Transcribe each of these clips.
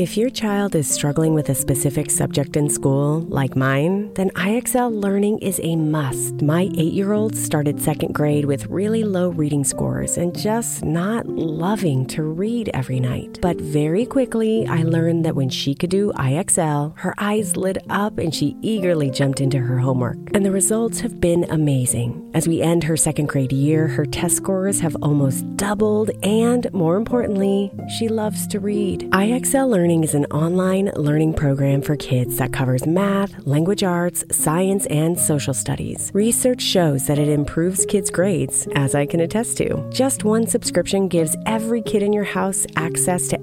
If your child is struggling with a specific subject in school, like mine, then IXL learning is a must. My eight year old started second grade with really low reading scores and just not loving to read every night. But very quickly, I learned that when she could do IXL, her eyes lit up and she eagerly jumped into her homework. And the results have been amazing. As we end her second grade year, her test scores have almost doubled, and more importantly, she loves to read. IXL learning is an online learning program for kids that covers math, language arts, science, and social studies. Research shows that it improves kids' grades, as I can attest to. Just one subscription gives every kid in your house access to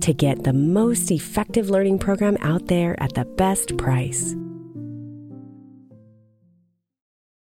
to get the most effective learning program out there at the best price.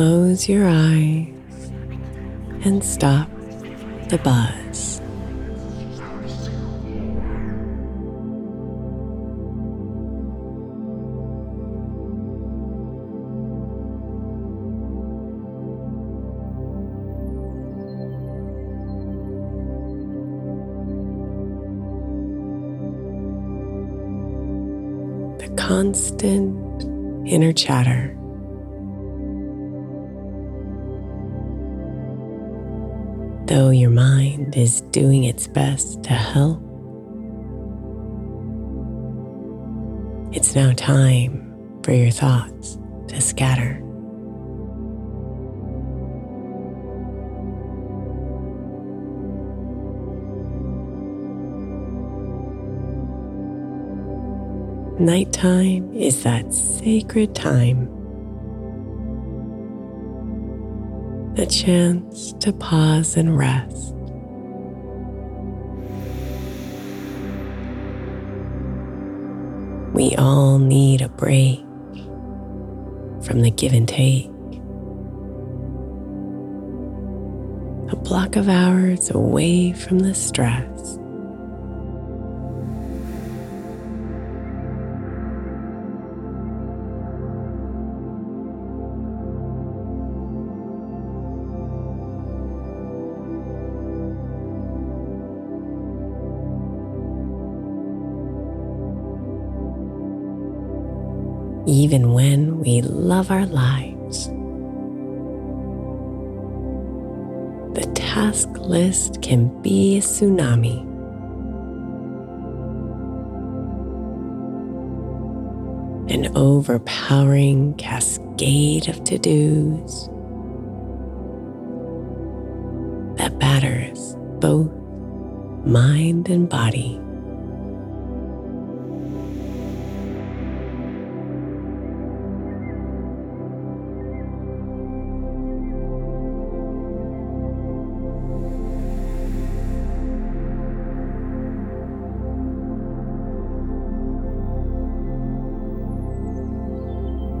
Close your eyes and stop the buzz. The constant inner chatter though your mind is doing its best to help, it's now time for your thoughts to scatter. Nighttime is that sacred time, a chance to pause and rest. We all need a break from the give and take. A block of hours away from the stress. Even when we love our lives. The task list can be a tsunami. An overpowering cascade of to dos that batters both mind and body.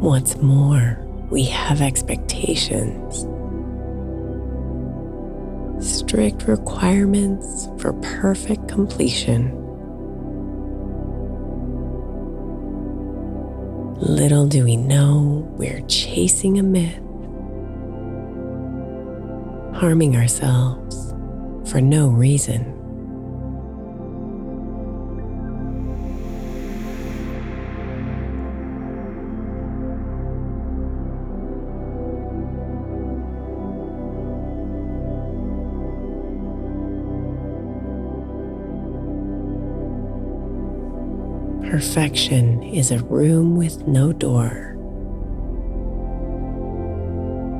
What's more, we have expectations, strict requirements for perfect completion. Little do we know we're chasing a myth, harming ourselves for no reason. Perfection is a room with no door,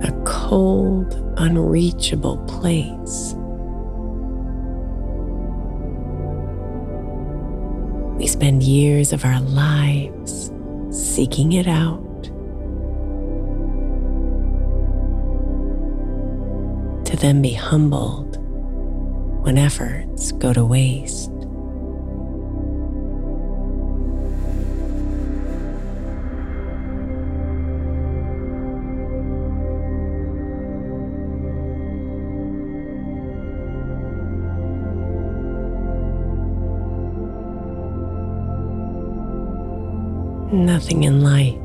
a cold, unreachable place. We spend years of our lives seeking it out. To then be humbled when efforts go to waste. Nothing in life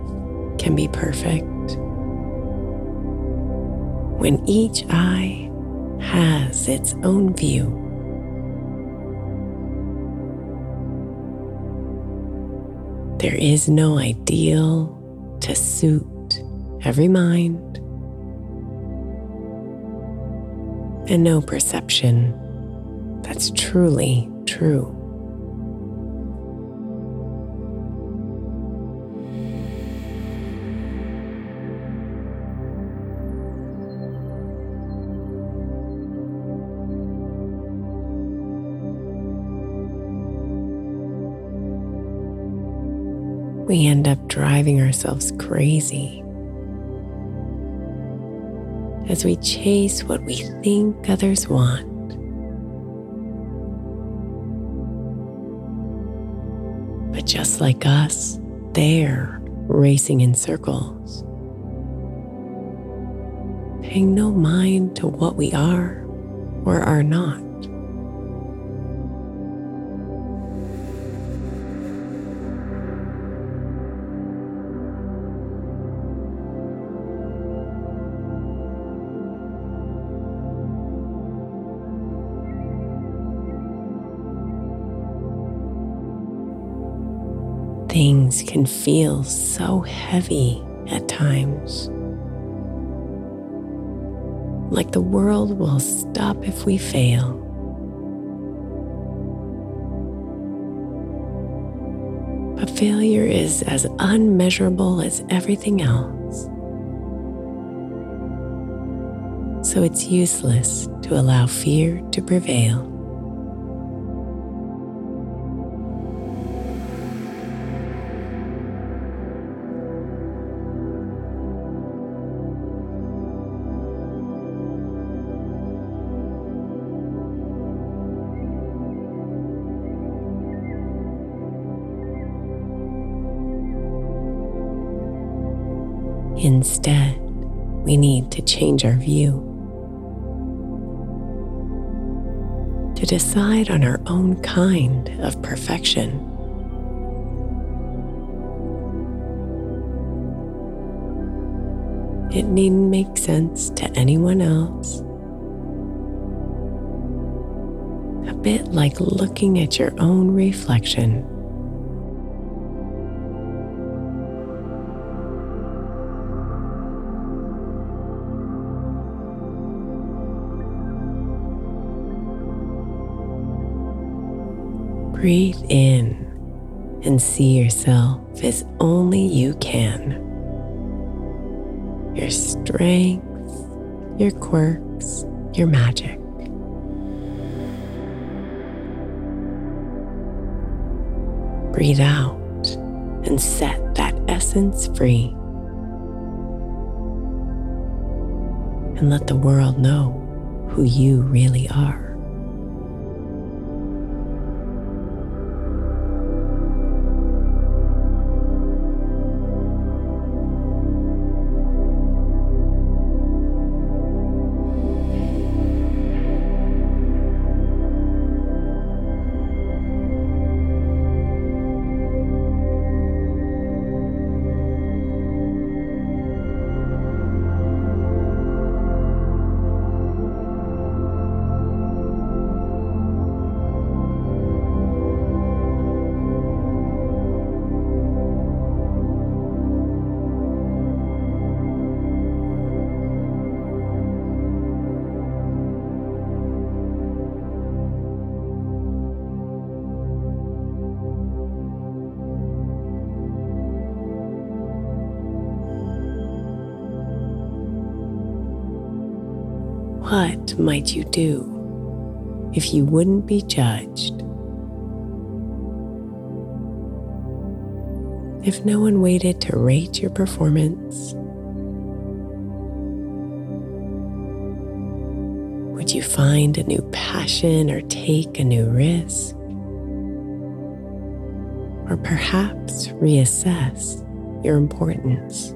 can be perfect. When each eye has its own view, there is no ideal to suit every mind and no perception that's truly true. We end up driving ourselves crazy as we chase what we think others want. But just like us, they're racing in circles, paying no mind to what we are or are not. Can feel so heavy at times. like the world will stop if we fail. But failure is as unmeasurable as everything else. So it's useless to allow fear to prevail. Instead, we need to change our view. To decide on our own kind of perfection. It needn't make sense to anyone else. A bit like looking at your own reflection Breathe in and see yourself as only you can. Your strengths, your quirks, your magic. Breathe out and set that essence free. And let the world know who you really are. What might you do if you wouldn't be judged? If no one waited to rate your performance, would you find a new passion or take a new risk? Or perhaps reassess your importance?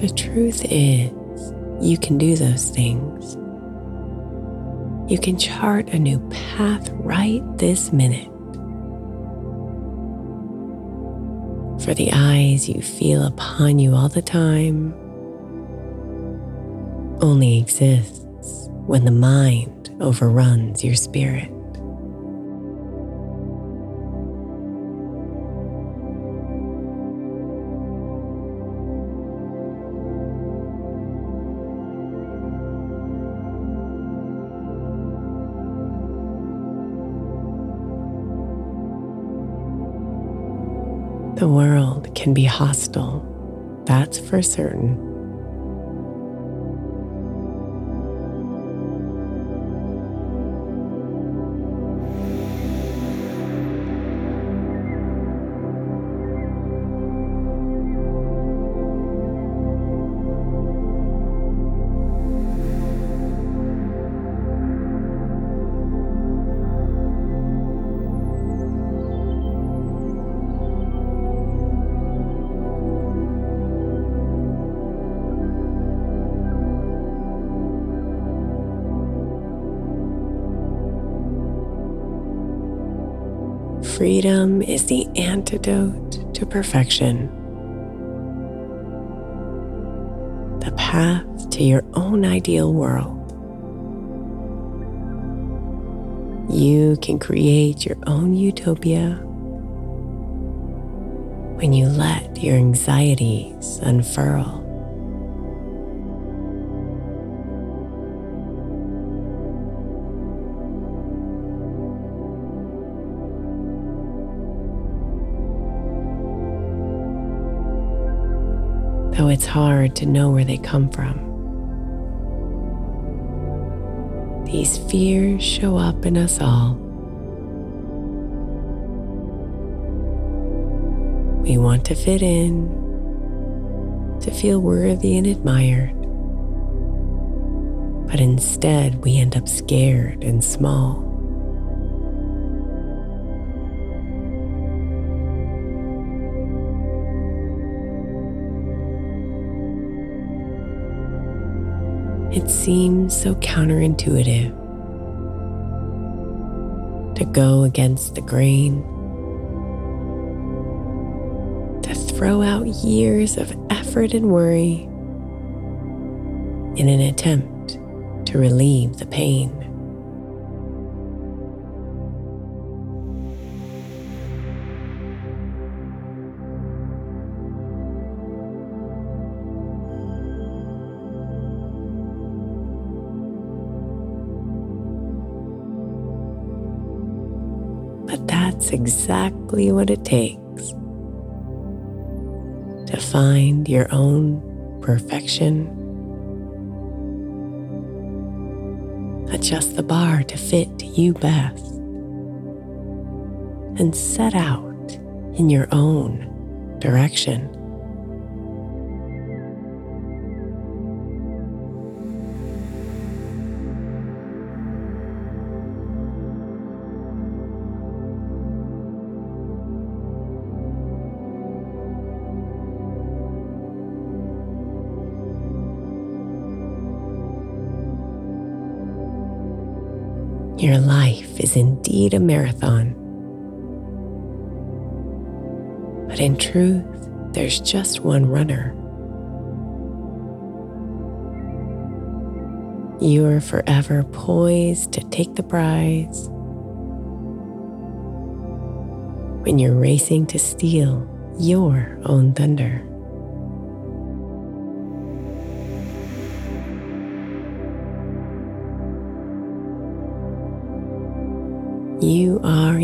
The truth is, you can do those things. You can chart a new path right this minute. For the eyes you feel upon you all the time only exists when the mind overruns your spirit. The world can be hostile, that's for certain. Freedom is the antidote to perfection. The path to your own ideal world. You can create your own utopia when you let your anxieties unfurl. Hard to know where they come from. These fears show up in us all. We want to fit in, to feel worthy and admired, but instead we end up scared and small. It seems so counterintuitive to go against the grain, to throw out years of effort and worry in an attempt to relieve the pain. That's exactly what it takes to find your own perfection. Adjust the bar to fit you best and set out in your own direction. Your life is indeed a marathon. But in truth, there's just one runner. You are forever poised to take the prize when you're racing to steal your own thunder.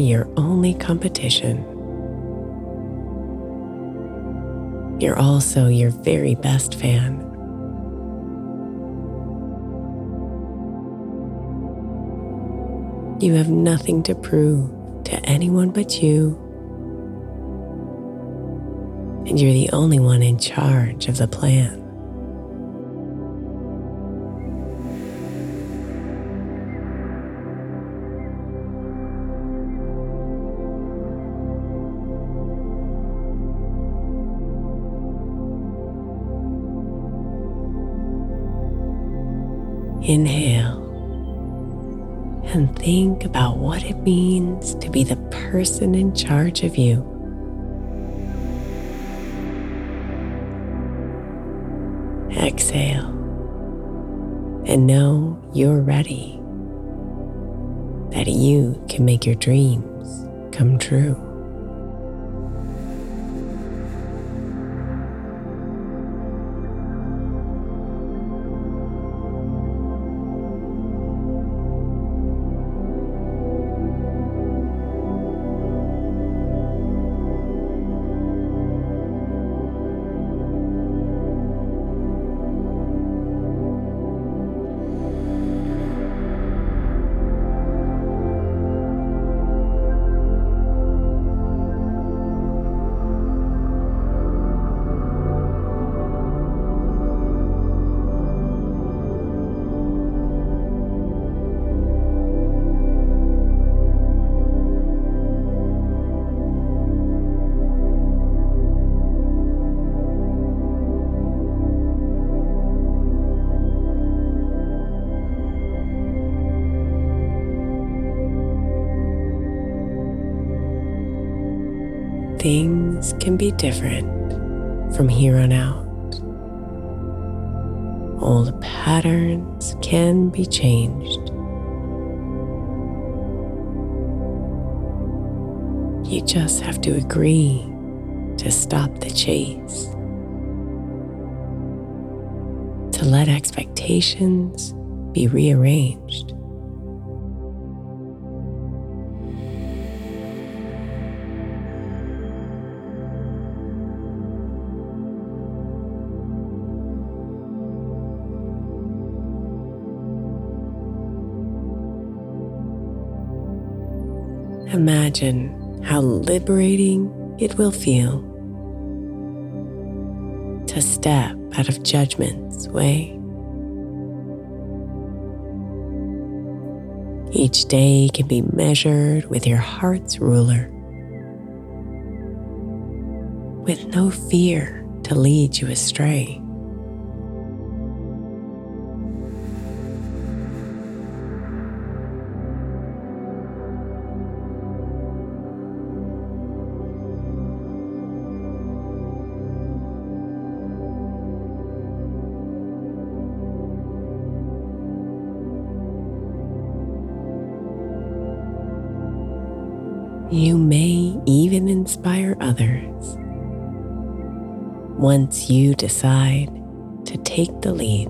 Your only competition. You're also your very best fan. You have nothing to prove to anyone but you, and you're the only one in charge of the plan. It means to be the person in charge of you. Exhale and know you're ready, that you can make your dreams come true. Can be different from here on out. Old patterns can be changed. You just have to agree to stop the chase, to let expectations be rearranged. Imagine how liberating it will feel to step out of judgment's way. Each day can be measured with your heart's ruler, with no fear to lead you astray. Others once you decide to take the lead.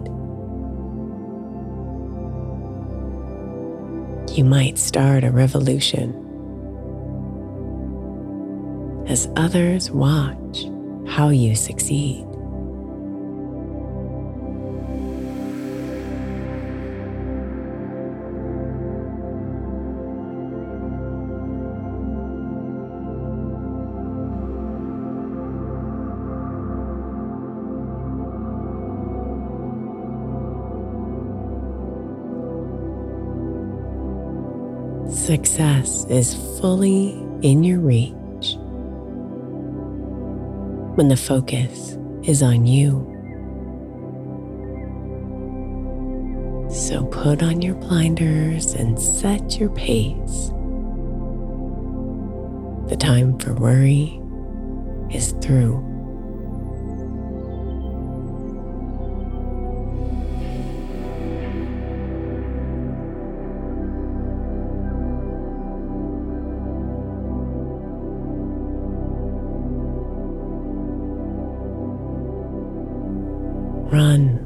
You might start a revolution as others watch how you succeed. Success is fully in your reach when the focus is on you. So put on your blinders and set your pace. The time for worry is through.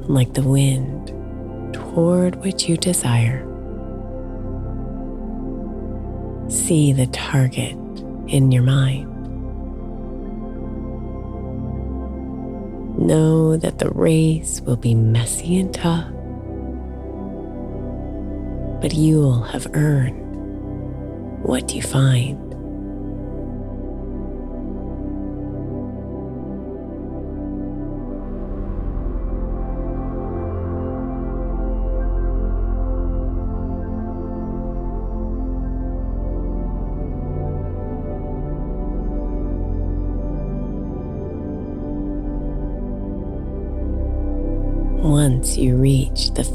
Like the wind toward what you desire. See the target in your mind. Know that the race will be messy and tough, but you'll have earned what you find.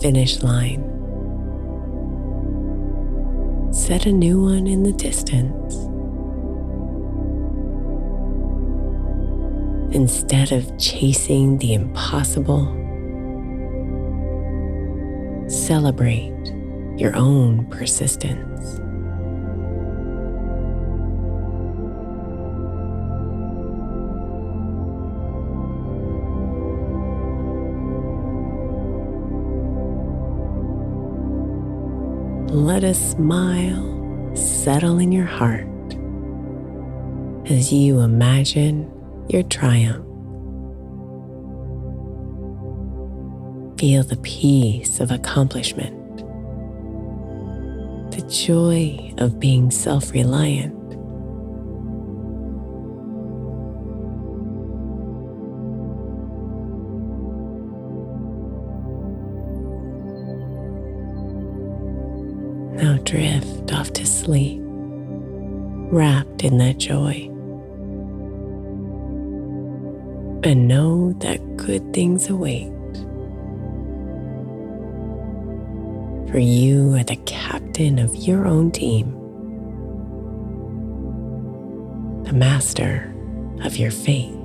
Finish line. Set a new one in the distance. Instead of chasing the impossible, celebrate your own persistence. Let a smile settle in your heart as you imagine your triumph. Feel the peace of accomplishment, the joy of being self reliant. In that joy. And know that good things await. For you are the captain of your own team, the master of your fate.